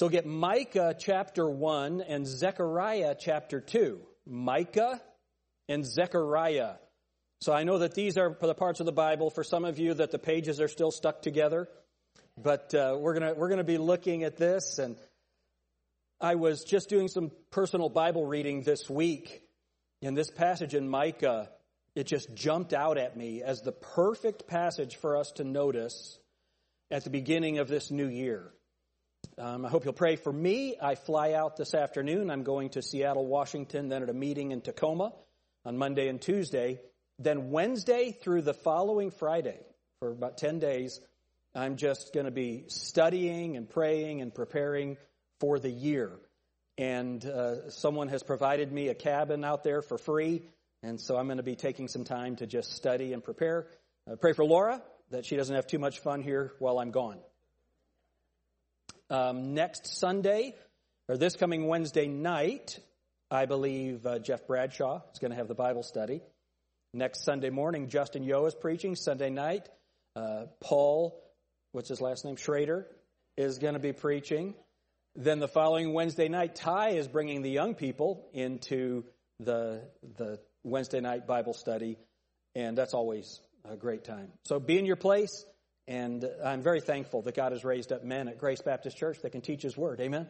So get Micah chapter 1 and Zechariah chapter 2. Micah and Zechariah. So I know that these are the parts of the Bible for some of you that the pages are still stuck together, but uh, we're gonna we're gonna be looking at this. And I was just doing some personal Bible reading this week, and this passage in Micah it just jumped out at me as the perfect passage for us to notice at the beginning of this new year. Um, I hope you'll pray for me. I fly out this afternoon. I'm going to Seattle, Washington, then at a meeting in Tacoma on Monday and Tuesday. Then Wednesday through the following Friday, for about 10 days, I'm just going to be studying and praying and preparing for the year. And uh, someone has provided me a cabin out there for free. And so I'm going to be taking some time to just study and prepare. Uh, pray for Laura that she doesn't have too much fun here while I'm gone. Um, next Sunday, or this coming Wednesday night, I believe uh, Jeff Bradshaw is going to have the Bible study. Next Sunday morning, Justin Yo is preaching. Sunday night, uh, Paul, what's his last name? Schrader is going to be preaching. Then the following Wednesday night, Ty is bringing the young people into the the Wednesday night Bible study, and that's always a great time. So be in your place, and I'm very thankful that God has raised up men at Grace Baptist Church that can teach His Word. Amen.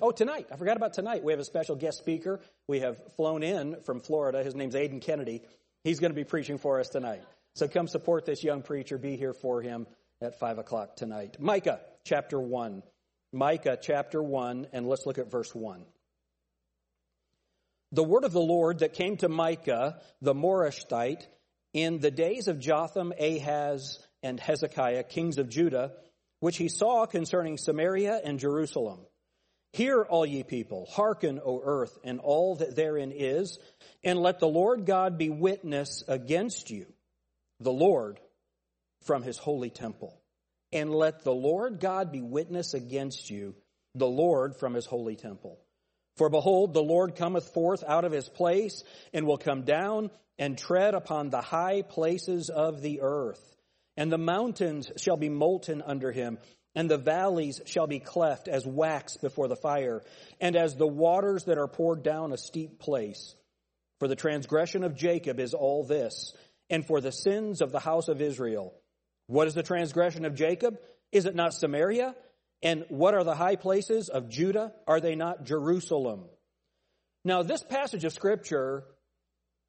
Oh, tonight, I forgot about tonight. We have a special guest speaker. We have flown in from Florida. His name's Aiden Kennedy. He's going to be preaching for us tonight. So come support this young preacher. Be here for him at 5 o'clock tonight. Micah chapter 1. Micah chapter 1, and let's look at verse 1. The word of the Lord that came to Micah the Morasthite in the days of Jotham, Ahaz, and Hezekiah, kings of Judah, which he saw concerning Samaria and Jerusalem. Hear, all ye people, hearken, O earth, and all that therein is, and let the Lord God be witness against you, the Lord, from his holy temple. And let the Lord God be witness against you, the Lord, from his holy temple. For behold, the Lord cometh forth out of his place, and will come down and tread upon the high places of the earth. And the mountains shall be molten under him, and the valleys shall be cleft as wax before the fire, and as the waters that are poured down a steep place. For the transgression of Jacob is all this, and for the sins of the house of Israel. What is the transgression of Jacob? Is it not Samaria? And what are the high places of Judah? Are they not Jerusalem? Now, this passage of Scripture,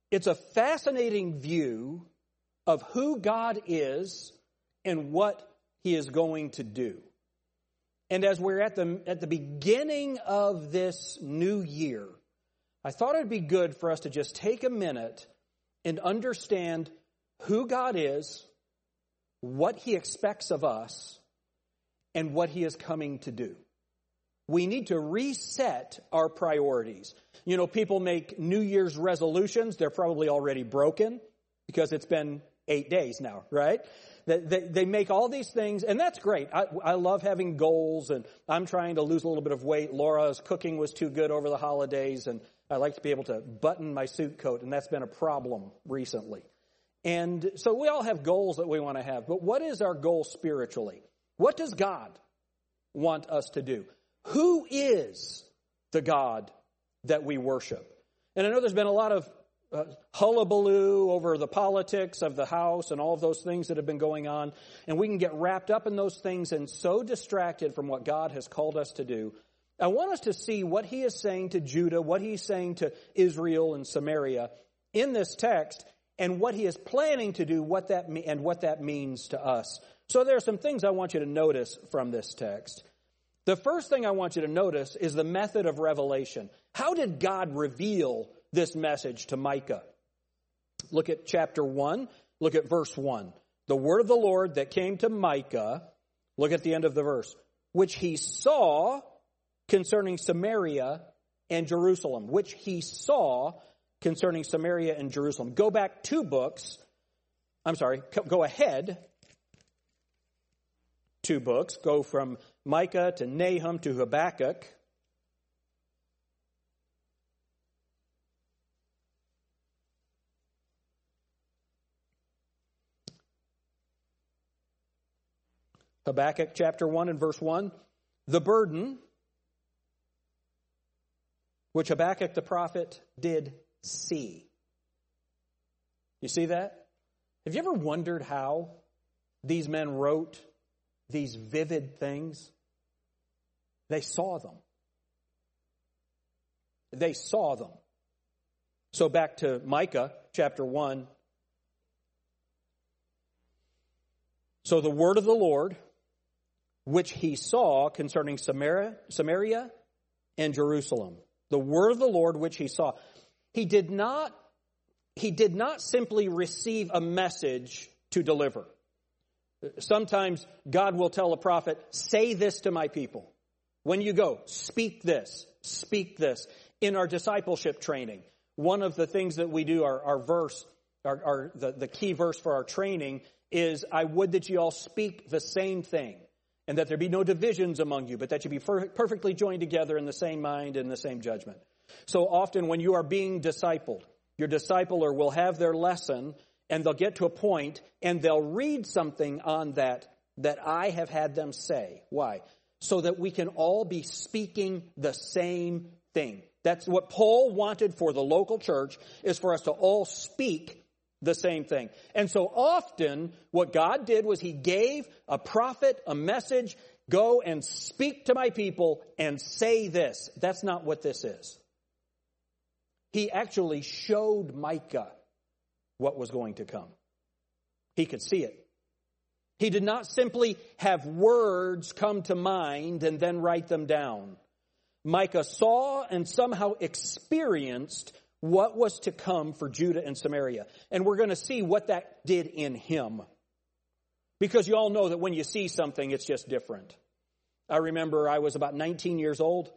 it's a fascinating view of who God is and what He is going to do. And as we're at the, at the beginning of this new year, I thought it'd be good for us to just take a minute and understand who God is, what He expects of us, and what He is coming to do. We need to reset our priorities. You know, people make New Year's resolutions. They're probably already broken because it's been eight days now, right? They, they, make all these things, and that's great. I, I love having goals, and I'm trying to lose a little bit of weight. Laura's cooking was too good over the holidays, and I like to be able to button my suit coat, and that's been a problem recently. And so we all have goals that we want to have, but what is our goal spiritually? What does God want us to do? Who is the God that we worship? And I know there's been a lot of uh, hullabaloo over the politics of the house and all of those things that have been going on. And we can get wrapped up in those things and so distracted from what God has called us to do I want us to see what he is saying to Judah, what he's saying to Israel and Samaria in this text, and what he is planning to do, what that and what that means to us. So there are some things I want you to notice from this text. The first thing I want you to notice is the method of revelation. How did God reveal this message to Micah? Look at chapter 1, look at verse 1. The word of the Lord that came to Micah, look at the end of the verse, which he saw concerning Samaria and Jerusalem, which he saw concerning Samaria and Jerusalem. Go back two books. I'm sorry, go ahead two books. Go from Micah to Nahum to Habakkuk. Habakkuk chapter 1 and verse 1. The burden which Habakkuk the prophet did see. You see that? Have you ever wondered how these men wrote these vivid things? They saw them. They saw them. So back to Micah chapter 1. So the word of the Lord, which he saw concerning Samaria, Samaria and Jerusalem. The word of the Lord which he saw. He did not, he did not simply receive a message to deliver. Sometimes God will tell a prophet, say this to my people. When you go, speak this, speak this. In our discipleship training, one of the things that we do, our, our verse, our, our, the, the key verse for our training is, I would that you all speak the same thing, and that there be no divisions among you, but that you be per- perfectly joined together in the same mind and the same judgment. So often when you are being discipled, your discipler will have their lesson, and they'll get to a point, and they'll read something on that that I have had them say. Why? So that we can all be speaking the same thing. That's what Paul wanted for the local church is for us to all speak the same thing. And so often what God did was he gave a prophet a message, go and speak to my people and say this. That's not what this is. He actually showed Micah what was going to come. He could see it. He did not simply have words come to mind and then write them down. Micah saw and somehow experienced what was to come for Judah and Samaria. And we're going to see what that did in him. Because you all know that when you see something, it's just different. I remember I was about 19 years old.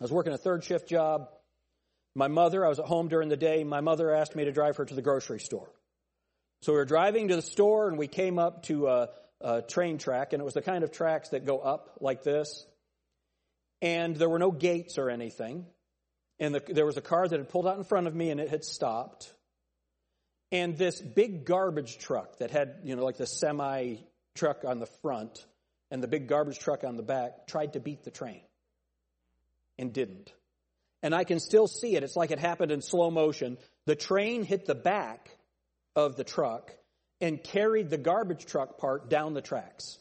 I was working a third shift job. My mother, I was at home during the day. My mother asked me to drive her to the grocery store. So we were driving to the store and we came up to a, a train track, and it was the kind of tracks that go up like this and there were no gates or anything. And the, there was a car that had pulled out in front of me and it had stopped. And this big garbage truck that had, you know, like the semi truck on the front and the big garbage truck on the back tried to beat the train and didn't. And I can still see it. It's like it happened in slow motion. The train hit the back of the truck and carried the garbage truck part down the tracks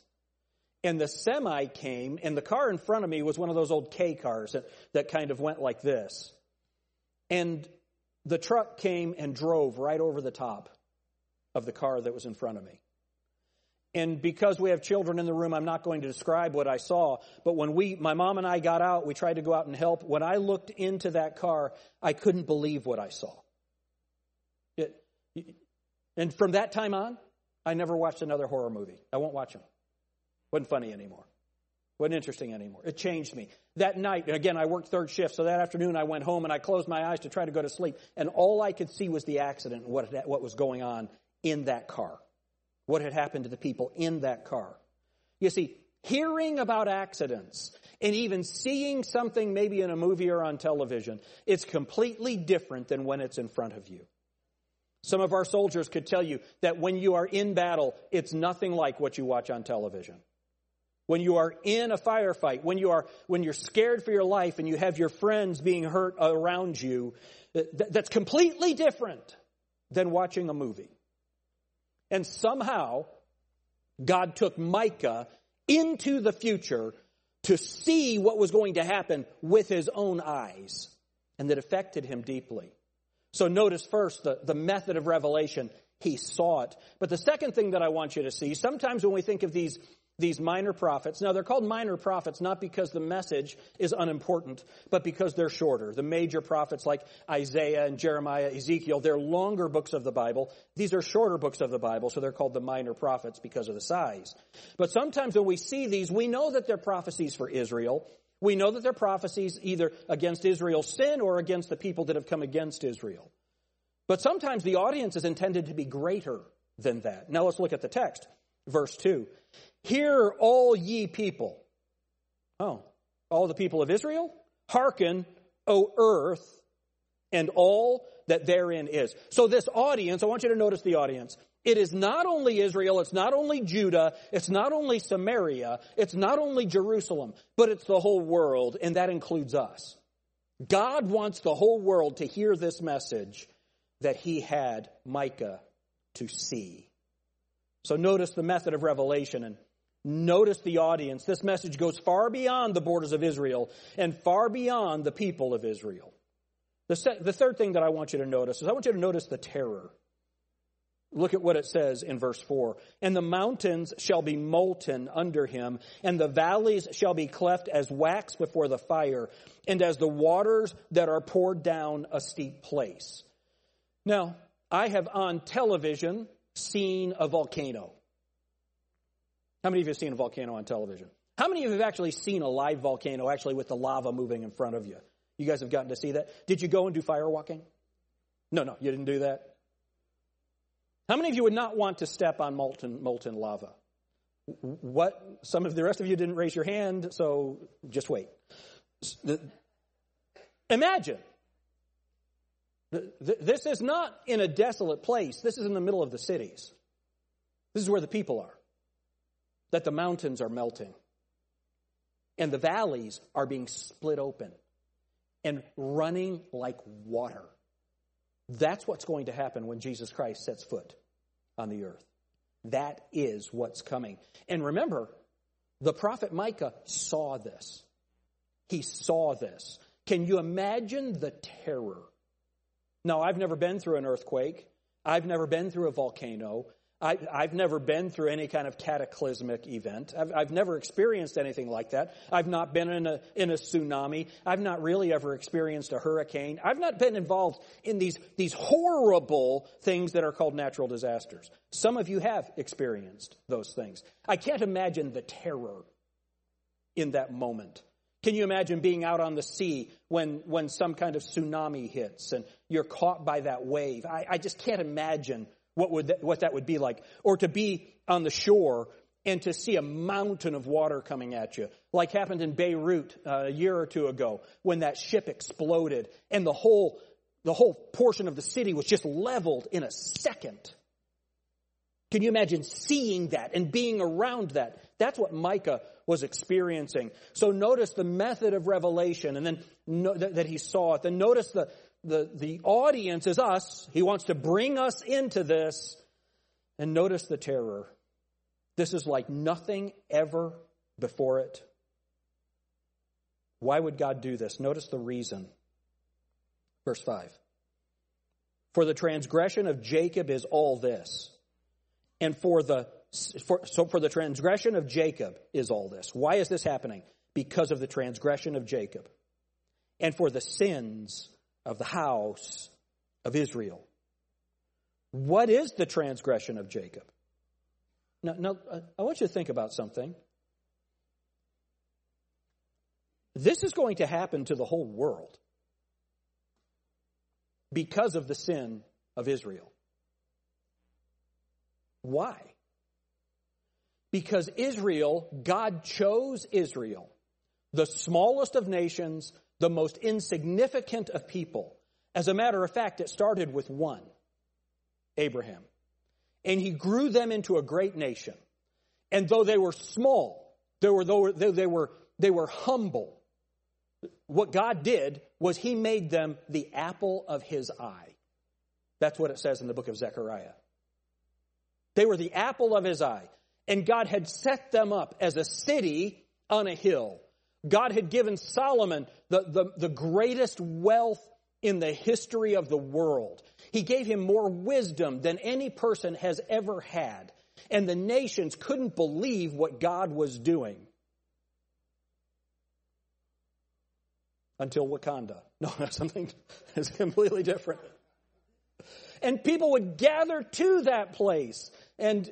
and the semi came, and the car in front of me was one of those old K cars that, that kind of went like this. And the truck came and drove right over the top of the car that was in front of me. And because we have children in the room, I'm not going to describe what I saw. But when we, my mom and I got out, we tried to go out and help. When I looked into that car, I couldn't believe what I saw. It, and from that time on, I never watched another horror movie. I won't watch them. Wasn't funny anymore. Wasn't interesting anymore. It changed me. That night, and again, I worked third shift, so that afternoon I went home and I closed my eyes to try to go to sleep, and all I could see was the accident and what, what was going on in that car. What had happened to the people in that car. You see, hearing about accidents and even seeing something maybe in a movie or on television, it's completely different than when it's in front of you. Some of our soldiers could tell you that when you are in battle, it's nothing like what you watch on television when you are in a firefight, when you are, when you're scared for your life and you have your friends being hurt around you, that's completely different than watching a movie. And somehow, God took Micah into the future to see what was going to happen with his own eyes, and that affected him deeply. So notice first the, the method of revelation. He saw it. But the second thing that I want you to see, sometimes when we think of these these minor prophets. Now, they're called minor prophets not because the message is unimportant, but because they're shorter. The major prophets like Isaiah and Jeremiah, Ezekiel, they're longer books of the Bible. These are shorter books of the Bible, so they're called the minor prophets because of the size. But sometimes when we see these, we know that they're prophecies for Israel. We know that they're prophecies either against Israel's sin or against the people that have come against Israel. But sometimes the audience is intended to be greater than that. Now let's look at the text. Verse 2. Hear, all ye people. Oh, all the people of Israel? Hearken, O earth, and all that therein is. So, this audience, I want you to notice the audience. It is not only Israel, it's not only Judah, it's not only Samaria, it's not only Jerusalem, but it's the whole world, and that includes us. God wants the whole world to hear this message that he had Micah to see. So notice the method of revelation and notice the audience. This message goes far beyond the borders of Israel and far beyond the people of Israel. The, se- the third thing that I want you to notice is I want you to notice the terror. Look at what it says in verse 4. And the mountains shall be molten under him, and the valleys shall be cleft as wax before the fire, and as the waters that are poured down a steep place. Now, I have on television seen a volcano. How many of you have seen a volcano on television? How many of you have actually seen a live volcano actually with the lava moving in front of you? You guys have gotten to see that? Did you go and do fire walking? No, no, you didn't do that. How many of you would not want to step on molten, molten lava? What? Some of the rest of you didn't raise your hand, so just wait. Imagine. This is not in a desolate place. This is in the middle of the cities. This is where the people are. That the mountains are melting. And the valleys are being split open and running like water. That's what's going to happen when Jesus Christ sets foot on the earth. That is what's coming. And remember, the prophet Micah saw this. He saw this. Can you imagine the terror? Now, I've never been through an earthquake. I've never been through a volcano. I, have never been through any kind of cataclysmic event. I've, I've, never experienced anything like that. I've not been in a, in a tsunami. I've not really ever experienced a hurricane. I've not been involved in these, these horrible things that are called natural disasters. Some of you have experienced those things. I can't imagine the terror in that moment. Can you imagine being out on the sea when, when some kind of tsunami hits and you're caught by that wave? I, I just can't imagine what would that, what that would be like. Or to be on the shore and to see a mountain of water coming at you, like happened in Beirut uh, a year or two ago when that ship exploded and the whole the whole portion of the city was just leveled in a second. Can you imagine seeing that and being around that? That's what Micah was experiencing. So notice the method of revelation and then no, that, that he saw it. Then notice the, the, the audience is us. He wants to bring us into this. And notice the terror. This is like nothing ever before it. Why would God do this? Notice the reason. Verse 5. For the transgression of Jacob is all this. And for the for, so for the transgression of Jacob is all this. Why is this happening? Because of the transgression of Jacob. And for the sins of the house of Israel. What is the transgression of Jacob? Now, now, uh, I want you to think about something. This is going to happen to the whole world because of the sin of Israel. Why? Because Israel, God chose Israel, the smallest of nations, the most insignificant of people. As a matter of fact, it started with one, Abraham. And he grew them into a great nation. And though they were small, they were, they were, they were humble, what God did was he made them the apple of his eye. That's what it says in the book of Zechariah. They were the apple of his eye. And God had set them up as a city on a hill God had given Solomon the, the, the, greatest wealth in the history of the world. He gave him more wisdom than any person has ever had. And the nations couldn't believe what God was doing. Until Wakanda. No, something that's completely different. And people would gather to that place. And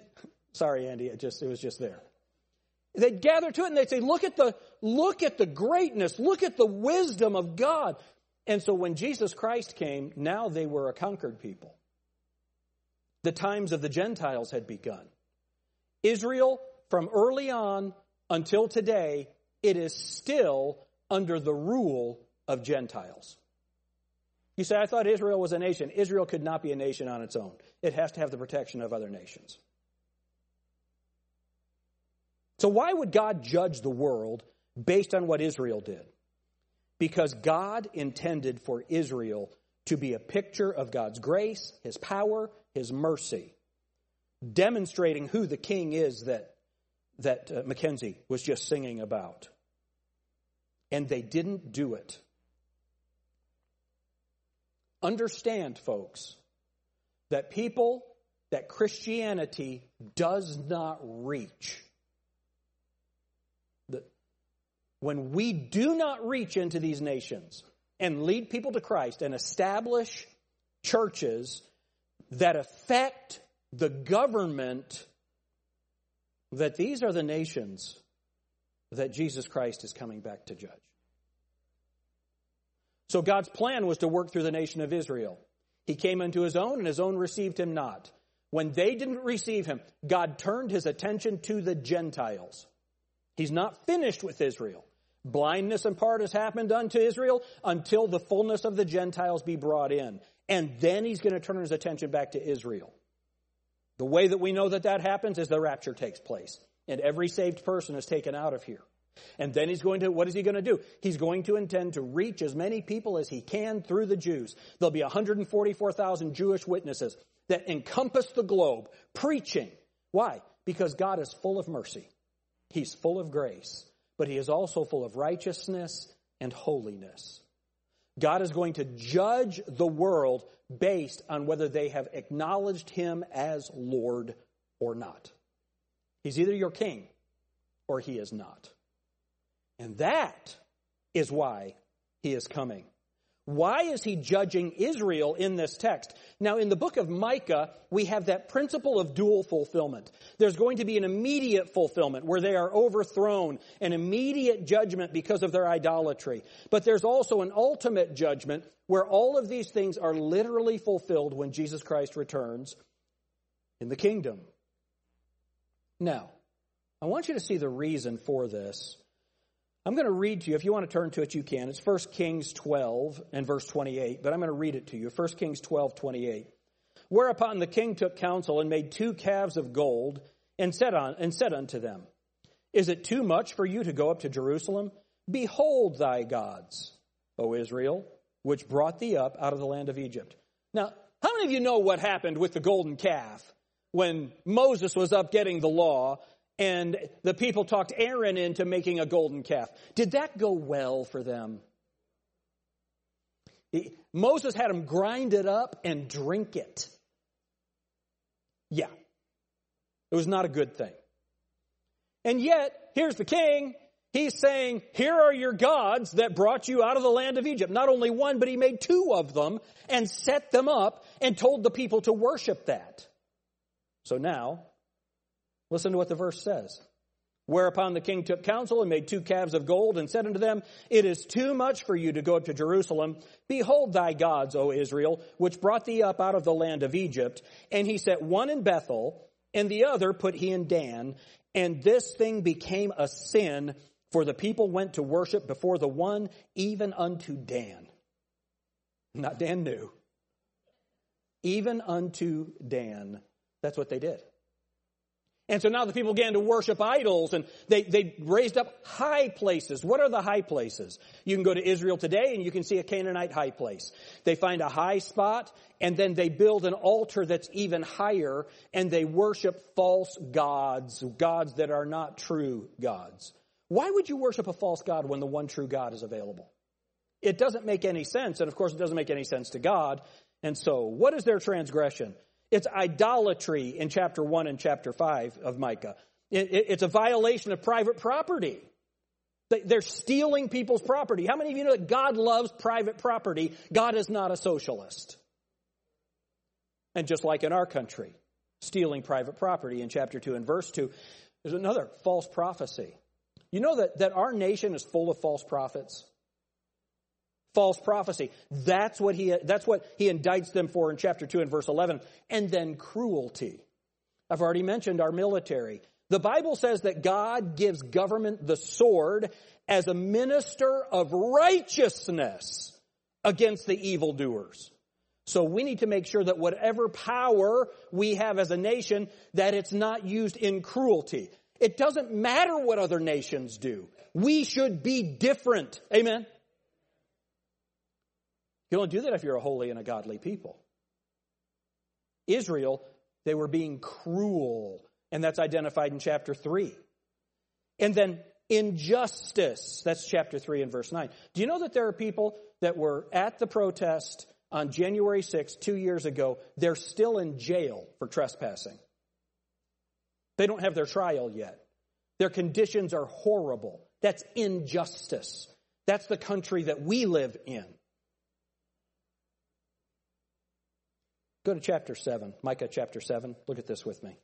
sorry, Andy, it just it was just there. They'd gather to it and they'd say, look at the, look at the greatness, look at the wisdom of God. And so when Jesus Christ came, now they were a conquered people. The times of the Gentiles had begun. Israel, from early on until today, it is still under the rule of Gentiles. You say, I thought Israel was a nation. Israel could not be a nation on its own. It has to have the protection of other nations. So, why would God judge the world based on what Israel did? because God intended for Israel to be a picture of God's grace, His power, His mercy, demonstrating who the king is that, that uh, Mackenzie was just singing about. And they didn't do it. Understand, folks, that people, that Christianity does not reach. When we do not reach into these nations and lead people to Christ and establish churches that affect the government, that these are the nations that Jesus Christ is coming back to judge. So God's plan was to work through the nation of Israel. He came into his own, and his own received him not. When they didn't receive him, God turned his attention to the Gentiles. He's not finished with Israel. Blindness in part has happened unto Israel until the fullness of the Gentiles be brought in. And then he's going to turn his attention back to Israel. The way that we know that that happens is the rapture takes place. And every saved person is taken out of here. And then he's going to, what is he going to do? He's going to intend to reach as many people as he can through the Jews. There'll be 144,000 Jewish witnesses that encompass the globe preaching. Why? Because God is full of mercy. He's full of grace but he is also full of righteousness and holiness. God is going to judge the world based on whether they have acknowledged him as Lord or not. He's either your king or he is not. And that is why he is coming. Why is he judging Israel in this text? Now, in the book of Micah, we have that principle of dual fulfillment. There's going to be an immediate fulfillment where they are overthrown, an immediate judgment because of their idolatry. But there's also an ultimate judgment where all of these things are literally fulfilled when Jesus Christ returns in the kingdom. Now, I want you to see the reason for this. I'm going to read to you. If you want to turn to it, you can. It's 1 Kings 12 and verse 28, but I'm going to read it to you. 1 Kings 12, 28. Whereupon the king took counsel and made two calves of gold and said, on, and said unto them, Is it too much for you to go up to Jerusalem? Behold thy gods, O Israel, which brought thee up out of the land of Egypt. Now, how many of you know what happened with the golden calf when Moses was up getting the law and the people talked Aaron into making a golden calf. Did that go well for them? Moses had them grind it up and drink it. Yeah. It was not a good thing. And yet, here's the king. He's saying, Here are your gods that brought you out of the land of Egypt. Not only one, but he made two of them and set them up and told the people to worship that. So now, Listen to what the verse says. Whereupon the king took counsel and made two calves of gold and said unto them, It is too much for you to go up to Jerusalem. Behold thy gods, O Israel, which brought thee up out of the land of Egypt. And he set one in Bethel, and the other put he in Dan. And this thing became a sin, for the people went to worship before the one, even unto Dan. Not Dan knew. Even unto Dan. That's what they did. And so now the people began to worship idols and they, they raised up high places. What are the high places? You can go to Israel today and you can see a Canaanite high place. They find a high spot and then they build an altar that's even higher and they worship false gods, gods that are not true gods. Why would you worship a false God when the one true God is available? It doesn't make any sense. And of course, it doesn't make any sense to God. And so, what is their transgression? It's idolatry in chapter 1 and chapter 5 of Micah. it's a violation of private property. They're stealing people's property. How many of you know that God loves private property? God is not a socialist. And just like in our country, stealing private property in chapter 2 and verse 2, there's another false prophecy. You know that, that our nation is full of false prophets? False prophecy. That's what he, that's what he indicts them for in chapter 2 and verse 11. And then cruelty. I've already mentioned our military. The Bible says that God gives government the sword as a minister of righteousness against the evildoers. So we need to make sure that whatever power we have as a nation, that it's not used in cruelty. It doesn't matter what other nations do. We should be different. Amen. You don't do that if you're a holy and a godly people. Israel, they were being cruel, and that's identified in chapter 3. And then injustice, that's chapter 3 and verse 9. Do you know that there are people that were at the protest on January 6th, two years ago? They're still in jail for trespassing. They don't have their trial yet. Their conditions are horrible. That's injustice. That's the country that we live in. Go to chapter 7, Micah chapter 7. Look at this with me.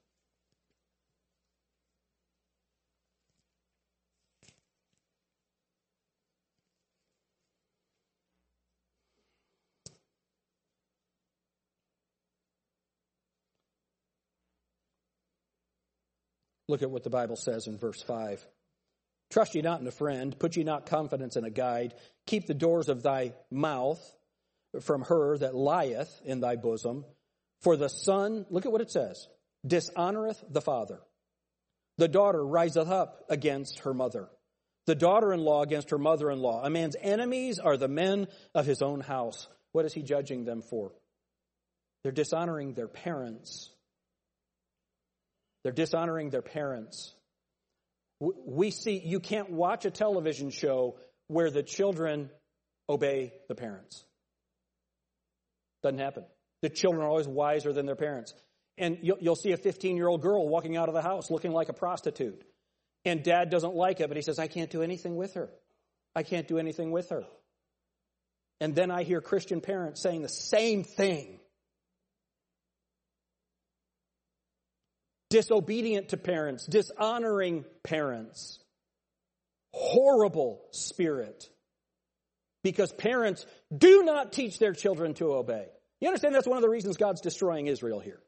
Look at what the Bible says in verse 5. Trust ye not in a friend, put ye not confidence in a guide. Keep the doors of thy mouth from her that lieth in thy bosom. For the son, look at what it says, dishonoreth the father. The daughter riseth up against her mother. The daughter in law against her mother in law. A man's enemies are the men of his own house. What is he judging them for? They're dishonoring their parents. They're dishonoring their parents. We see, you can't watch a television show where the children obey the parents. Doesn't happen. The children are always wiser than their parents. And you'll, you'll see a 15 year old girl walking out of the house looking like a prostitute. And dad doesn't like it, but he says, I can't do anything with her. I can't do anything with her. And then I hear Christian parents saying the same thing. disobedient to parents, dishonoring parents. Horrible spirit. Because parents do not teach their children to obey. You understand that's one of the reasons God's destroying Israel here.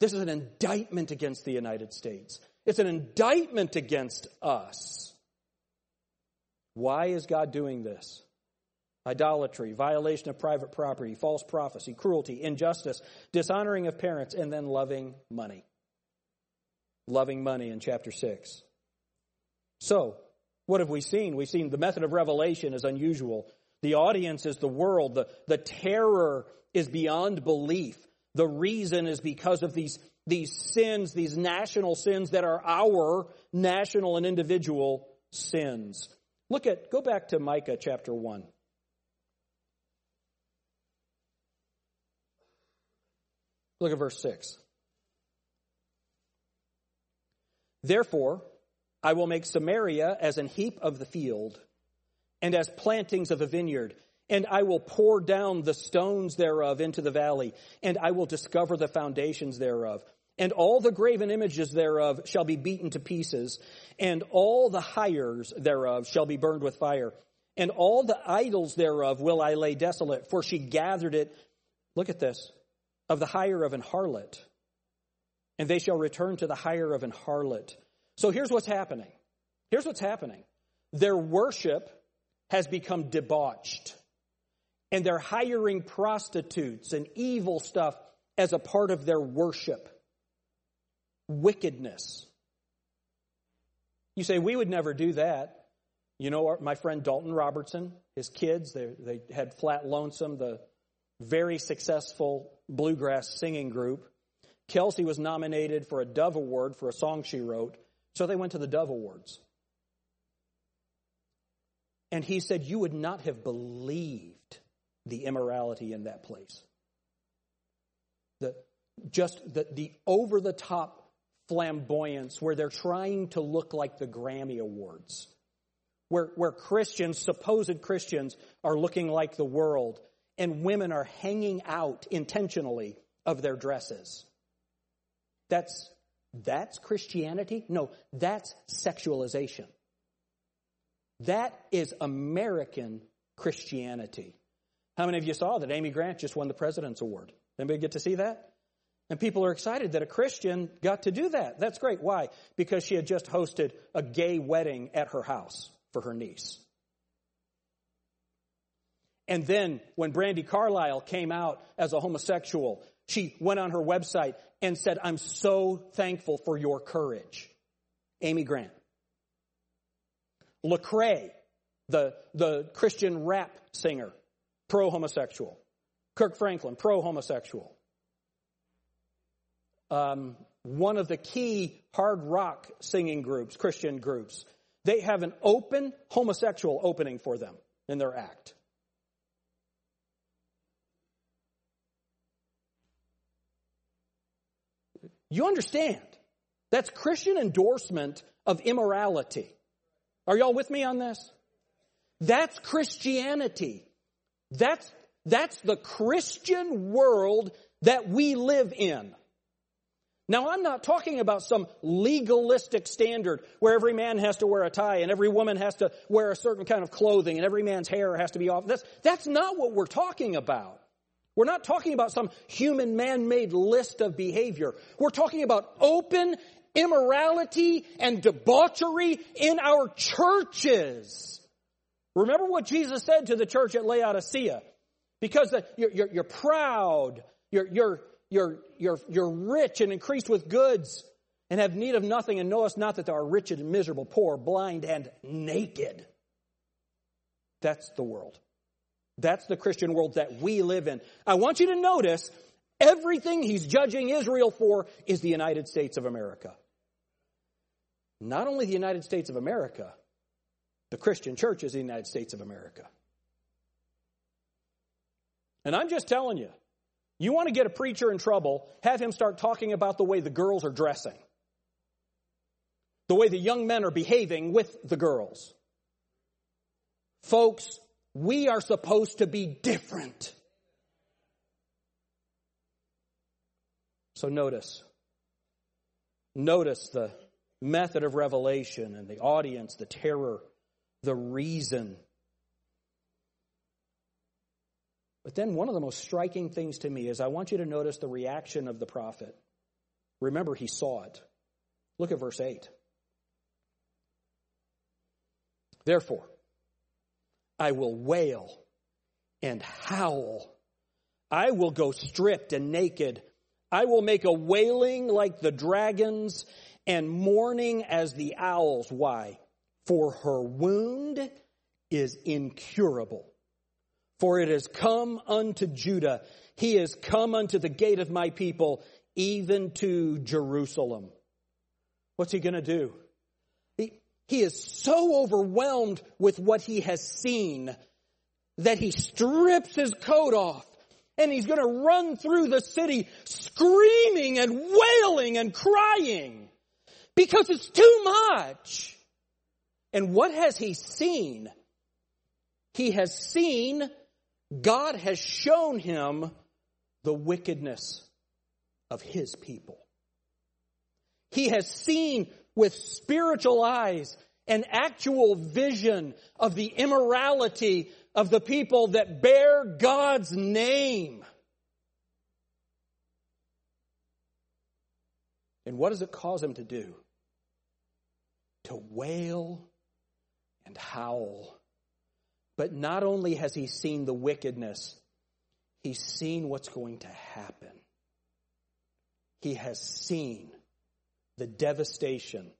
This is an indictment against the United States. It's an indictment against us. Why is God doing this? idolatry, violation of private property, false prophecy, cruelty, injustice, dishonoring of parents, and then loving money. Loving money in chapter 6. So, what have we seen? We've seen the method of revelation is unusual. The audience is the world. The, the terror is beyond belief. The reason is because of these, these sins, these national sins that are our national and individual sins. Look at, go back to Micah chapter 1. Look at verse 6. Therefore, I will make Samaria as an heap of the field, and as plantings of a vineyard, and I will pour down the stones thereof into the valley, and I will discover the foundations thereof. And all the graven images thereof shall be beaten to pieces, and all the hires thereof shall be burned with fire. And all the idols thereof will I lay desolate, for she gathered it. Look at this of the hire of an harlot, and they shall return to the hire of an harlot. So here's what's happening. Here's what's happening. Their worship has become debauched, and they're hiring prostitutes and evil stuff as a part of their worship. Wickedness. You say, we would never do that. You know, my friend Dalton Robertson, his kids, they, had Flatt Lonesome, the very successful bluegrass singing group. Kelsi was nominated for a Dove Award for a song she wrote, so they went to the Dove Awards. And he said, You would not have believed the immorality in that place. The, just the, the over the top flamboyance where they're trying to look like the Grammy Awards, where, where Christians, supposed Christians, are looking like the world and women are hanging out intentionally of their dresses. That's, that's Christianity? No, that's sexualization. That is American Christianity. How many of you saw that Amy Grant just won the President's Award? Anybody get to see that? And people are excited that a Christian got to do that. That's great. Why? Because she had just hosted a gay wedding at her house for her niece. And then when Brandi Carlile came out as a homosexual, she went on her website and said, I'm so thankful for your courage. Amy Grant. Lecrae, the, the Christian rap singer, pro homosexual. Kirk Franklin, pro homosexual. Um, one of the key hard rock singing groups, Christian groups, they have an open homosexual opening for them in their act. You understand? That's Christian endorsement of immorality. Are y'all with me on this? That's Christianity. That's, that's the Christian world that we live in. Now, I'm not talking about some legalistic standard where every man has to wear a tie and every woman has to wear a certain kind of clothing and every man's hair has to be off. That's, that's not what we're talking about. We're not talking about some human man-made list of behavior. We're talking about open immorality and debauchery in our churches. Remember what Jesus said to the church at Laodicea. Because the, you're, you're, you're, proud, you're, you're, you're, you're, you're rich and increased with goods, and have need of nothing, and knowest not that thou art wretched and miserable, poor, blind, and naked. That's the world. That's the Christian world that we live in. I want you to notice everything he's judging Israel for is the United States of America. Not only the United States of America, the Christian church is the United States of America. And I'm just telling you, you want to get a preacher in trouble, have him start talking about the way the girls are dressing, the way the young men are behaving with the girls. Folks, we are supposed to be different. So notice, notice the method of revelation and the audience, the terror, the reason. But then one of the most striking things to me is I want you to notice the reaction of the prophet. Remember, he saw it. Look at verse 8. Therefore, I will wail and howl. I will go stripped and naked. I will make a wailing like the dragons and mourning as the owls. Why? For her wound is incurable. For it has come unto Judah. He has come unto the gate of my people, even to Jerusalem. What's he going to do? He is so overwhelmed with what he has seen that he strips his coat off and he's going to run through the city screaming and wailing and crying because it's too much. And what has he seen? He has seen, God has shown him the wickedness of his people. He has seen with spiritual eyes an actual vision of the immorality of the people that bear God's name. And what does it cause him to do? To wail and howl. But not only has he seen the wickedness, he's seen what's going to happen. He has seen the devastation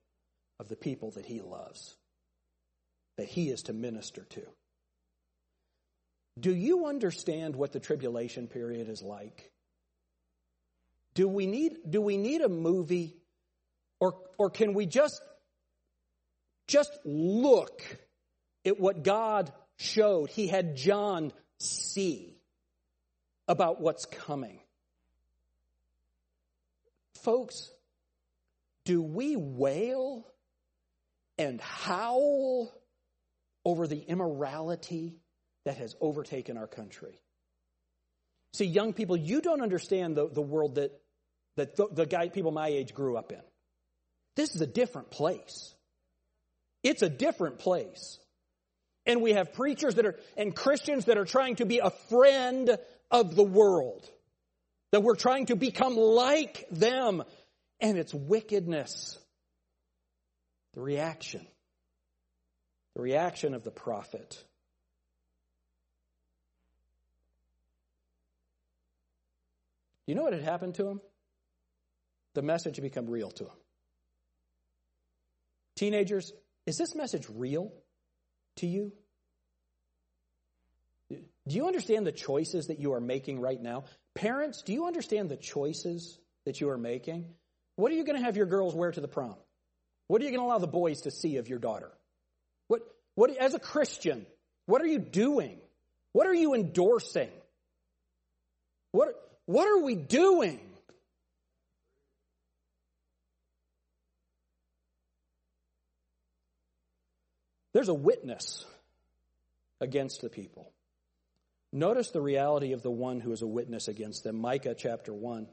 of the people that he loves, that he is to minister to. Do you understand what the tribulation period is like? Do we need, do we need a movie or, or can we just, just look at what God showed? He had John see about what's coming. Folks, do we wail and howl over the immorality that has overtaken our country? See, young people, you don't understand the, the world that, that the, the guy, people my age grew up in. This is a different place. It's a different place. And we have preachers that are, and Christians that are trying to be a friend of the world. That we're trying to become like them and its wickedness. The reaction. The reaction of the prophet. You know what had happened to him? The message had become real to him. Teenagers, is this message real to you? Do you understand the choices that you are making right now? Parents, do you understand the choices that you are making? What are you going to have your girls wear to the prom? What are you going to allow the boys to see of your daughter? What, what, as a Christian, what are you doing? What are you endorsing? What, what are we doing? There's a witness against the people. Notice the reality of the one who is a witness against them. Micah chapter 1.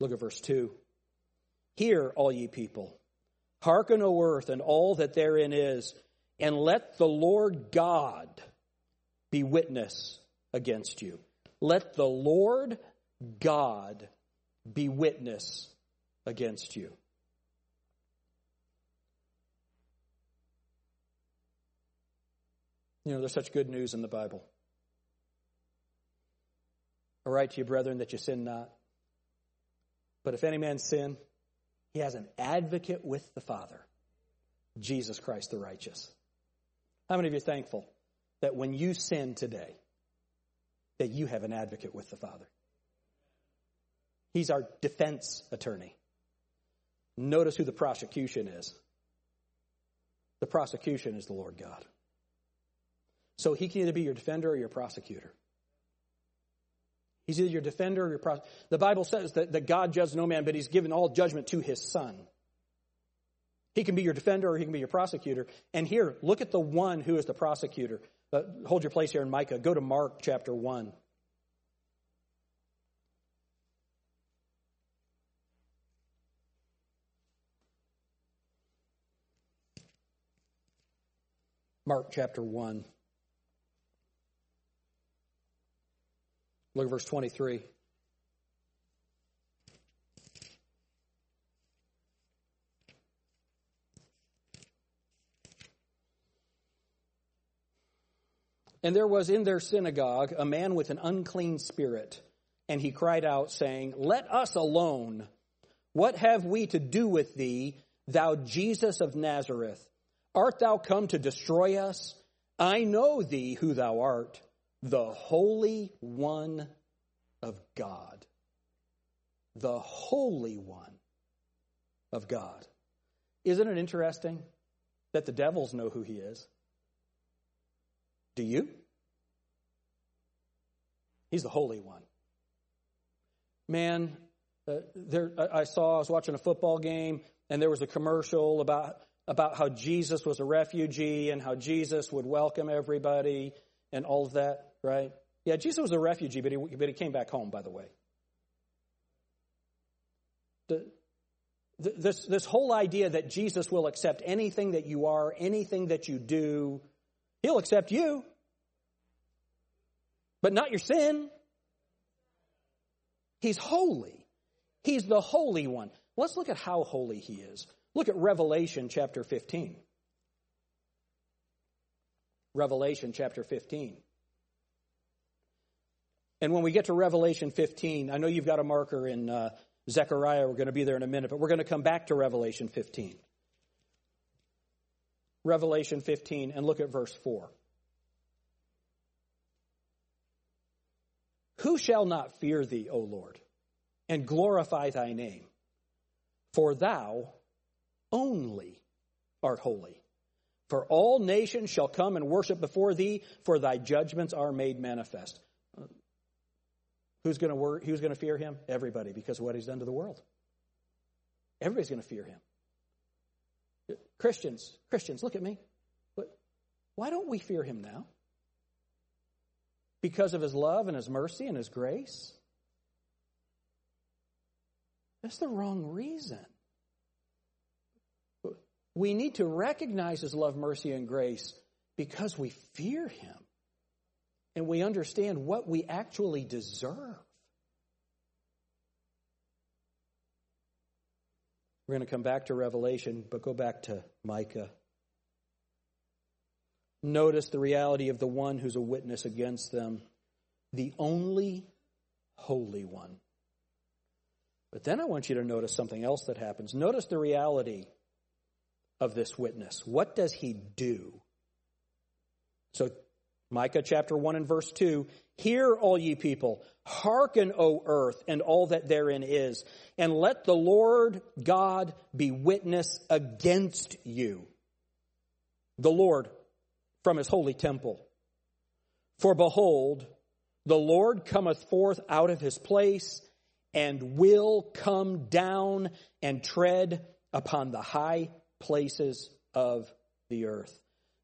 Look at verse 2. Hear, all ye people, hearken, O earth, and all that therein is, and let the Lord God be witness against you. Let the Lord God be witness against you. You know, there's such good news in the Bible. I write to you, brethren, that you sin not. But if any man sin, he has an advocate with the Father, Jesus Christ the righteous. How many of you are thankful that when you sin today, that you have an advocate with the Father? He's our defense attorney. Notice who the prosecution is. The prosecution is the Lord God. So he can either be your defender or your prosecutor. He's either your defender or your prosecutor. The Bible says that, that God judges no man, but he's given all judgment to his son. He can be your defender or he can be your prosecutor. And here, look at the one who is the prosecutor. Uh, hold your place here in Micah. Go to Mark chapter 1. Mark chapter 1. Look at verse 23. And there was in their synagogue a man with an unclean spirit, and he cried out, saying, Let us alone. What have we to do with thee, thou Jesus of Nazareth? Art thou come to destroy us? I know thee who thou art the Holy One of God. The Holy One of God. Isn't it interesting that the devils know who he is? Do you? He's the Holy One. Man, uh, there, I saw, I was watching a football game, and there was a commercial about, about how Jesus was a refugee and how Jesus would welcome everybody and all of that, right? Yeah, Jesus was a refugee, but he, but he came back home, by the way. The, this, this whole idea that Jesus will accept anything that you are, anything that you do, he'll accept you, but not your sin. He's holy. He's the Holy One. Let's look at how holy he is. Look at Revelation chapter 15. Revelation chapter 15. And when we get to Revelation 15, I know you've got a marker in uh, Zechariah. We're going to be there in a minute, but we're going to come back to Revelation 15. Revelation 15, and look at verse 4. Who shall not fear thee, O Lord, and glorify thy name? For thou only art holy. For all nations shall come and worship before thee, for thy judgments are made manifest. Who's going to work, who's going to fear him? Everybody, because of what he's done to the world. Everybody's going to fear him. Christians, Christians, look at me. Why don't we fear him now? Because of his love and his mercy and his grace? That's the wrong reason. We need to recognize his love, mercy, and grace because we fear him and we understand what we actually deserve. We're going to come back to Revelation, but go back to Micah. Notice the reality of the one who's a witness against them, the only Holy One. But then I want you to notice something else that happens. Notice the reality of this witness. What does he do? So Micah chapter 1 and verse 2 Hear, all ye people, hearken, O earth, and all that therein is, and let the Lord God be witness against you. The Lord from his holy temple. For behold, the Lord cometh forth out of his place and will come down and tread upon the high places of the earth.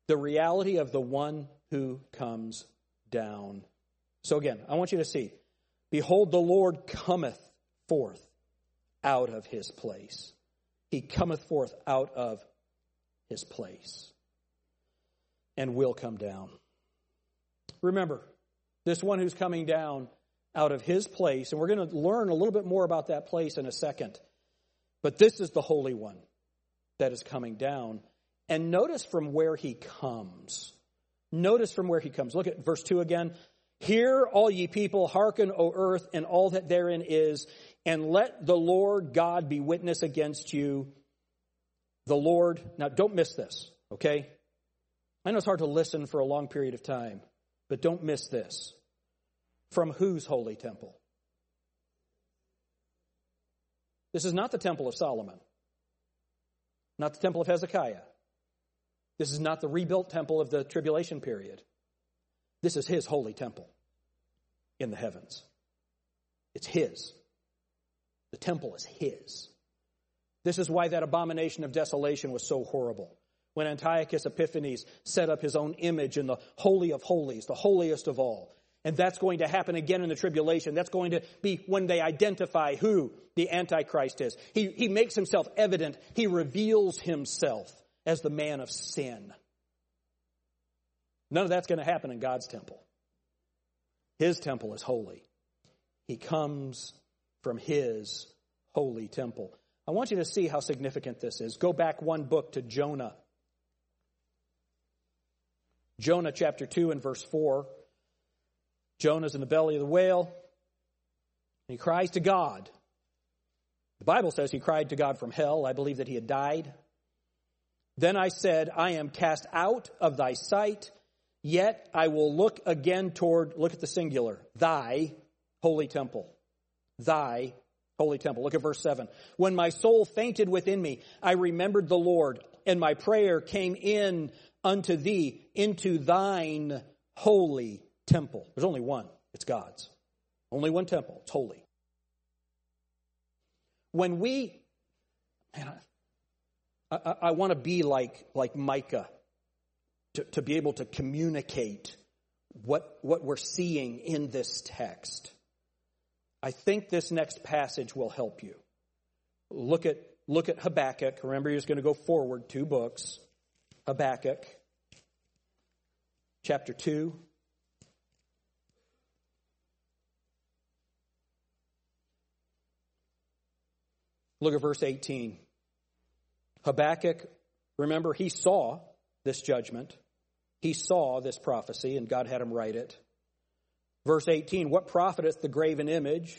The reality of the one who comes down. So again, I want you to see Behold, the Lord cometh forth out of his place. He cometh forth out of his place and will come down. Remember, this one who's coming down out of his place, and we're going to learn a little bit more about that place in a second. But this is the Holy One that is coming down. And notice from where he comes. Notice from where he comes. Look at verse 2 again. Hear, all ye people, hearken, O earth, and all that therein is, and let the Lord God be witness against you. The Lord, now don't miss this, okay? I know it's hard to listen for a long period of time, but don't miss this. From whose holy temple? This is not the temple of Solomon, not the temple of Hezekiah. This is not the rebuilt temple of the tribulation period. This is his holy temple in the heavens. It's his. The temple is his. This is why that abomination of desolation was so horrible. When Antiochus Epiphanes set up his own image in the Holy of Holies, the holiest of all. And that's going to happen again in the tribulation. That's going to be when they identify who the Antichrist is. He, he makes himself evident. He reveals himself as the man of sin. None of that's going to happen in God's temple. His temple is holy. He comes from His holy temple. I want you to see how significant this is. Go back one book to Jonah. Jonah chapter 2 and verse 4. Jonah's in the belly of the whale. He cries to God. The Bible says he cried to God from hell. I believe that he had died. Then I said, I am cast out of thy sight. Yet I will look again toward, look at the singular, thy holy temple. Thy holy temple. Look at verse 7. When my soul fainted within me, I remembered the Lord, and my prayer came in unto thee, into thine holy temple. There's only one, it's God's. Only one temple, it's holy. When we, man, I, I, I want to be like, like Micah to, to be able to communicate what, what we're seeing in this text. I think this next passage will help you. Look at, look at Habakkuk. Remember, he's going to go forward two books. Habakkuk, chapter 2. Look at verse 18. Habakkuk, remember, he saw this judgment. He saw this prophecy, and God had him write it. Verse 18 What profiteth the graven image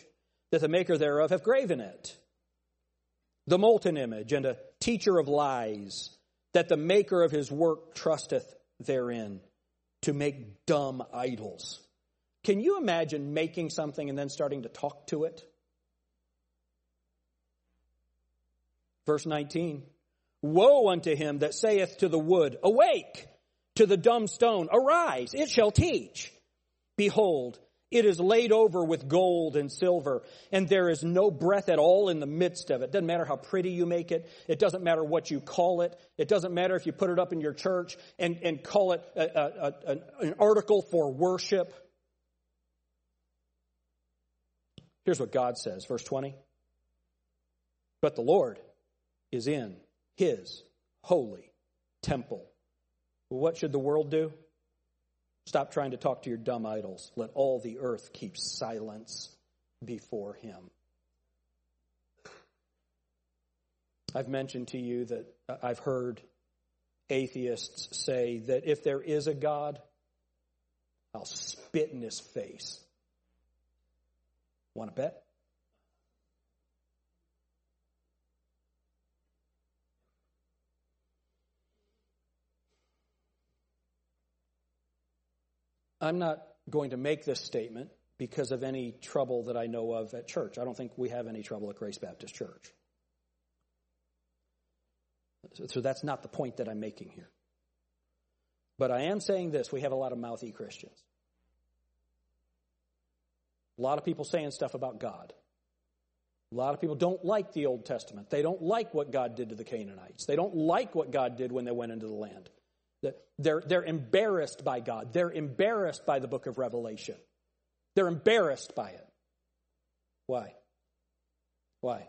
that the maker thereof have graven it? The molten image and a teacher of lies, that the maker of his work trusteth therein to make dumb idols. Can you imagine making something and then starting to talk to it? Verse 19 Woe unto him that saith to the wood, Awake! to the dumb stone, Arise, it shall teach. Behold, it is laid over with gold and silver, and there is no breath at all in the midst of it. Doesn't matter how pretty you make it. It doesn't matter what you call it. It doesn't matter if you put it up in your church and, and call it a, a, a, an article for worship. Here's what God says, verse 20. But the Lord is in his holy temple. What should the world do? Stop trying to talk to your dumb idols. Let all the earth keep silence before him. I've mentioned to you that I've heard atheists say that if there is a God, I'll spit in his face. Want to bet? I'm not going to make this statement because of any trouble that I know of at church. I don't think we have any trouble at Grace Baptist Church. So that's not the point that I'm making here. But I am saying this we have a lot of mouthy Christians. A lot of people saying stuff about God. A lot of people don't like the Old Testament. They don't like what God did to the Canaanites. They don't like what God did when they went into the land. They're, they're embarrassed by God. They're embarrassed by the book of Revelation. They're embarrassed by it. Why? Why?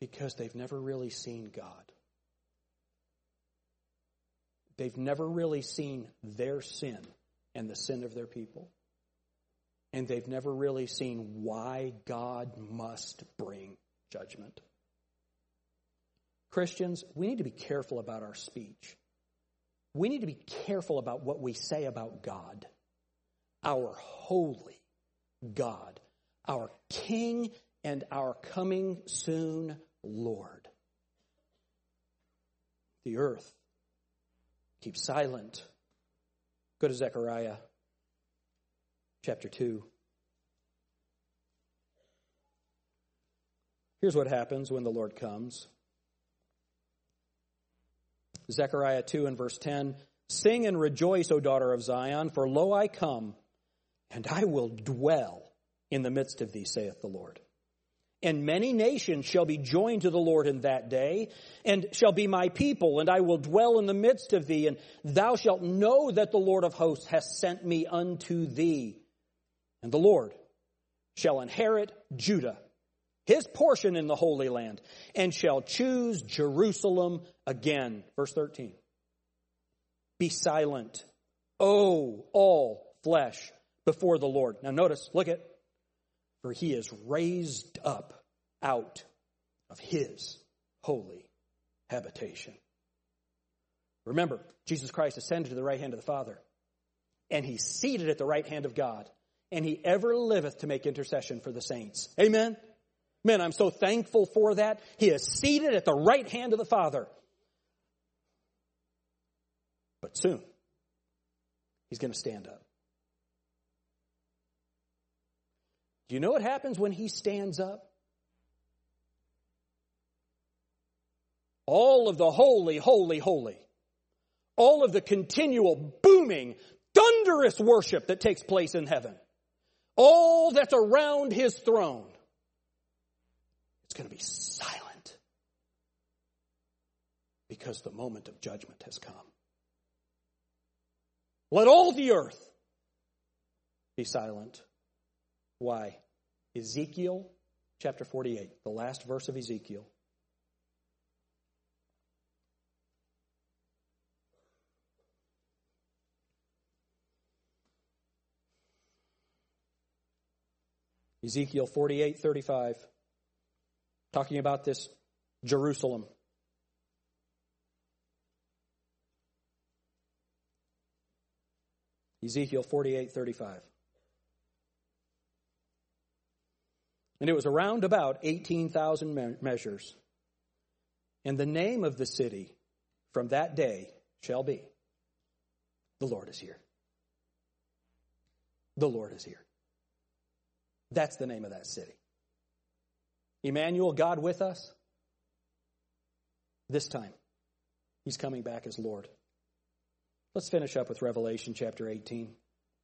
Because they've never really seen God. They've never really seen their sin and the sin of their people. And they've never really seen why God must bring judgment. Christians, we need to be careful about our speech. We need to be careful about what we say about God, our holy God, our King and our coming soon Lord. The earth keep silent. Go to Zechariah chapter 2. Here's what happens when the Lord comes. Zechariah 2 and verse 10 Sing and rejoice, O daughter of Zion, for lo, I come, and I will dwell in the midst of thee, saith the Lord. And many nations shall be joined to the Lord in that day, and shall be my people, and I will dwell in the midst of thee, and thou shalt know that the Lord of hosts hath sent me unto thee. And the Lord shall inherit Judah, his portion in the Holy Land, and shall choose Jerusalem again. Verse 13. Be silent, O all flesh, before the Lord. Now notice, look at for he is raised up out of his holy habitation. Remember, Jesus Christ ascended to the right hand of the Father, and he's seated at the right hand of God, and he ever liveth to make intercession for the saints. Amen? Man, I'm so thankful for that. He is seated at the right hand of the Father. But soon, he's going to stand up. Do you know what happens when he stands up? All of the holy, holy, holy, all of the continual booming, thunderous worship that takes place in heaven, all that's around his throne, going to be silent because the moment of judgment has come. Let all the earth be silent. Why? Ezekiel chapter 48, the last verse of Ezekiel. Ezekiel 48, 35, talking about this Jerusalem. Ezekiel 48, 35. And it was around about 18,000 me- measures. And the name of the city from that day shall be The Lord is here. The Lord is here. That's the name of that city. Emmanuel, God with us. This time, He's coming back as Lord. Let's finish up with Revelation chapter 18.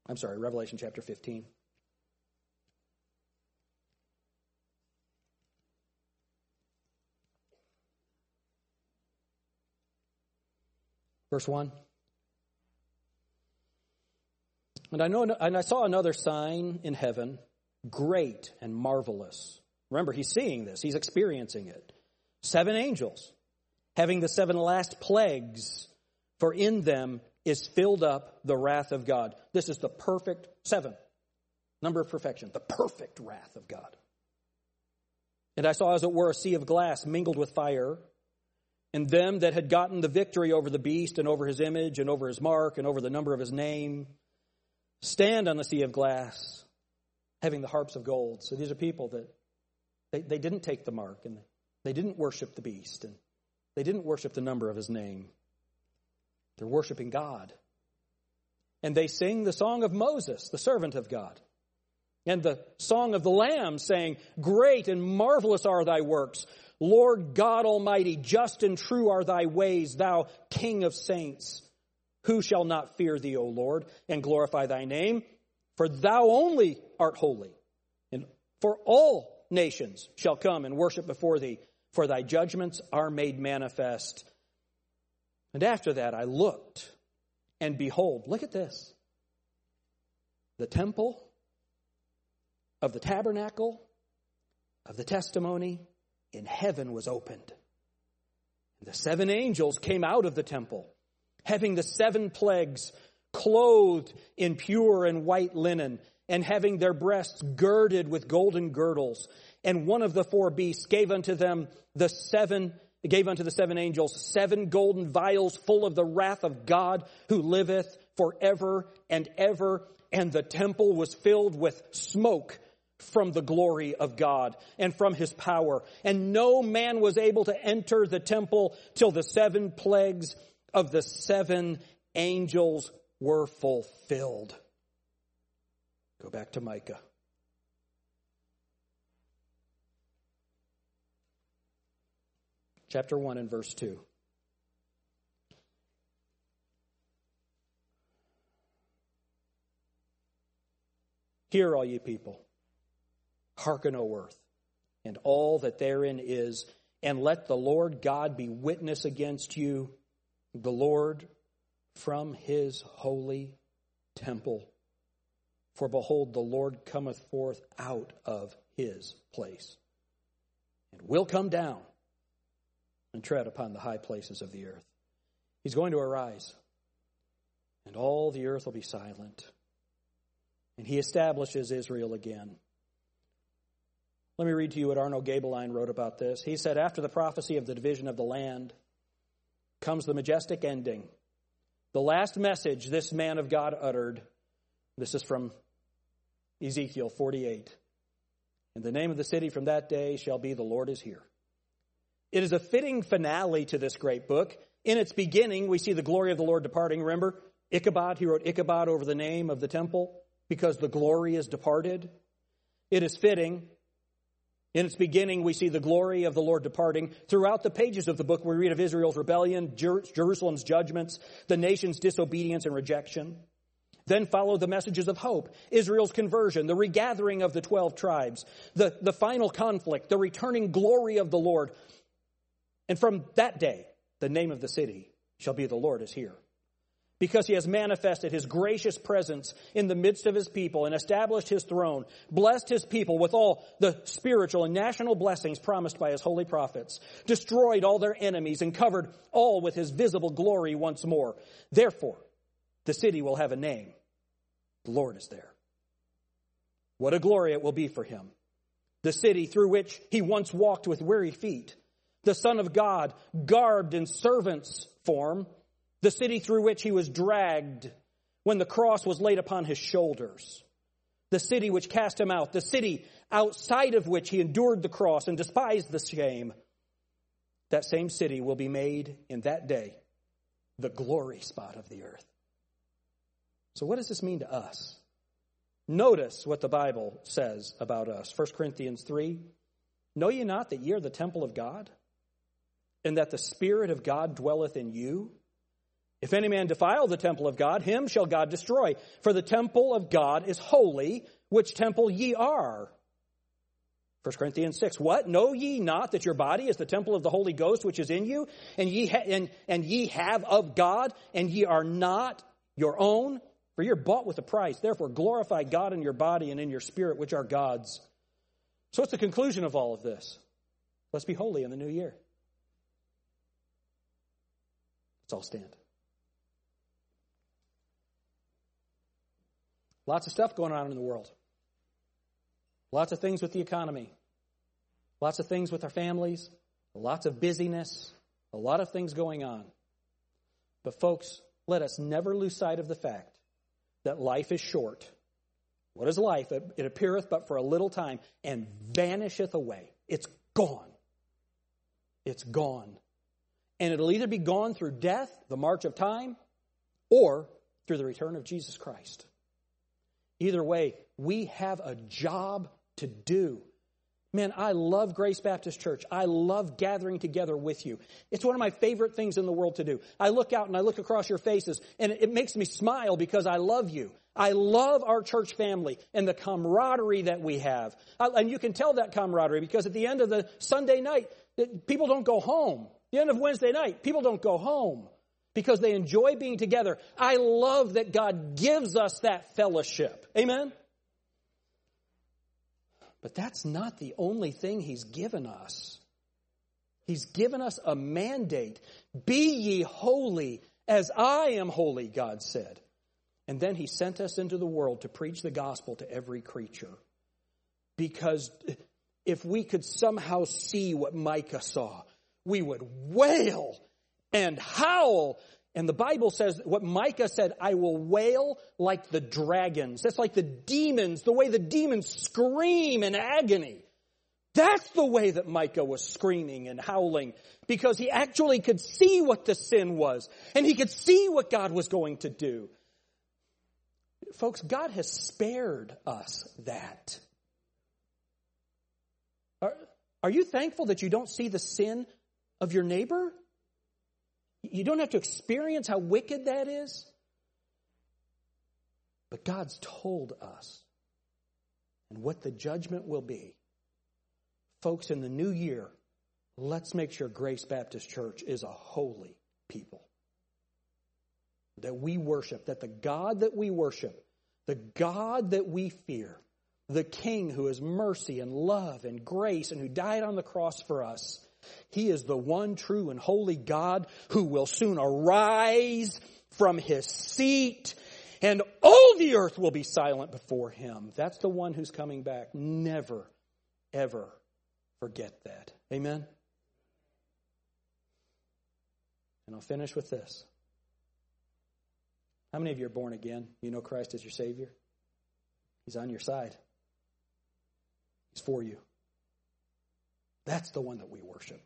I'm sorry, Revelation chapter 15. Verse 1. And I know and I saw another sign in heaven, great and marvelous. Remember, he's seeing this, he's experiencing it. Seven angels, having the seven last plagues, for in them is filled up the wrath of God. This is the perfect seven, number of perfection, the perfect wrath of God. And I saw, as it were, a sea of glass mingled with fire and them that had gotten the victory over the beast and over his image and over his mark and over the number of his name stand on the sea of glass having the harps of gold. So these are people that they, they didn't take the mark and they didn't worship the beast and they didn't worship the number of his name. They're worshiping God. And they sing the song of Moses, the servant of God, and the song of the Lamb, saying, Great and marvelous are thy works. Lord God Almighty, just and true are thy ways, thou King of saints. Who shall not fear thee, O Lord, and glorify thy name? For thou only art holy, and for all nations shall come and worship before thee, for thy judgments are made manifest. And after that I looked, and behold, look at this. The temple of the tabernacle of the testimony in heaven was opened. The seven angels came out of the temple, having the seven plagues, clothed in pure and white linen, and having their breasts girded with golden girdles. And one of the four beasts gave unto them the seven gave unto the seven angels seven golden vials full of the wrath of God who liveth forever and ever. And the temple was filled with smoke from the glory of God and from his power. And no man was able to enter the temple till the seven plagues of the seven angels were fulfilled. Go back to Micah. chapter 1 and verse 2. Hear, all ye people, hearken, O earth, and all that therein is, and let the Lord God be witness against you, the Lord from his holy temple. For behold, the Lord cometh forth out of his place, and will come down and tread upon the high places of the earth. He's going to arise, and all the earth will be silent. And he establishes Israel again. Let me read to you what Arno Gaebelein wrote about this. He said, After the prophecy of the division of the land comes the majestic ending. The last message this man of God uttered, this is from Ezekiel 48. And the name of the city from that day shall be The Lord is Here. It is a fitting finale to this great book. In its beginning, we see the glory of the Lord departing. Remember, Ichabod, he wrote Ichabod over the name of the temple because the glory is departed. It is fitting. In its beginning, we see the glory of the Lord departing. Throughout the pages of the book, we read of Israel's rebellion, Jer- Jerusalem's judgments, the nation's disobedience and rejection. Then follow the messages of hope, Israel's conversion, the regathering of the 12 tribes, the, the final conflict, the returning glory of the Lord, and from that day, the name of the city shall be the Lord is here. Because he has manifested his gracious presence in the midst of his people and established his throne, blessed his people with all the spiritual and national blessings promised by his holy prophets, destroyed all their enemies and covered all with his visible glory once more. Therefore, the city will have a name. The Lord is there. What a glory it will be for him. The city through which he once walked with weary feet the Son of God, garbed in servant's form, the city through which he was dragged when the cross was laid upon his shoulders, the city which cast him out, the city outside of which he endured the cross and despised the shame. That same city will be made in that day the glory spot of the earth. So, what does this mean to us? Notice what the Bible says about us. 1 Corinthians 3 Know ye not that ye are the temple of God? and that the Spirit of God dwelleth in you? If any man defile the temple of God, him shall God destroy. For the temple of God is holy, which temple ye are. 1 Corinthians 6. What? Know ye not that your body is the temple of the Holy Ghost which is in you, and ye, ha- and, and ye have of God, and ye are not your own? For you're bought with a price. Therefore, glorify God in your body and in your spirit, which are God's. So, what's the conclusion of all of this? Let's be holy in the new year. Let's all stand. Lots of stuff going on in the world. Lots of things with the economy. Lots of things with our families. Lots of busyness. A lot of things going on. But, folks, let us never lose sight of the fact that life is short. What is life? It appeareth but for a little time and vanisheth away. It's gone. It's gone. And it'll either be gone through death, the march of time, or through the return of Jesus Christ. Either way, we have a job to do. Man, I love Grace Baptist Church. I love gathering together with you. It's one of my favorite things in the world to do. I look out and I look across your faces and it makes me smile because I love you. I love our church family and the camaraderie that we have. And you can tell that camaraderie because at the end of the Sunday night, people don't go home. The end of Wednesday night, people don't go home because they enjoy being together. I love that God gives us that fellowship. Amen? But that's not the only thing He's given us. He's given us a mandate. Be ye holy as I am holy, God said. And then He sent us into the world to preach the gospel to every creature. Because if we could somehow see what Micah saw, we would wail and howl and the Bible says what Micah said, I will wail like the dragons. That's like the demons, the way the demons scream in agony. That's the way that Micah was screaming and howling because he actually could see what the sin was and he could see what God was going to do. Folks, God has spared us that. Are, are you thankful that you don't see the sin of your neighbor? You don't have to experience how wicked that is. But God's told us and what the judgment will be. Folks, in the new year, let's make sure Grace Baptist Church is a holy people. That we worship, that the God that we worship, the God that we fear, the King who is mercy and love and grace and who died on the cross for us, he is the one true and holy God who will soon arise from his seat and all the earth will be silent before him. That's the one who's coming back. Never, ever forget that. Amen? And I'll finish with this. How many of you are born again? You know Christ as your Savior? He's on your side, He's for you. That's the one that we worship.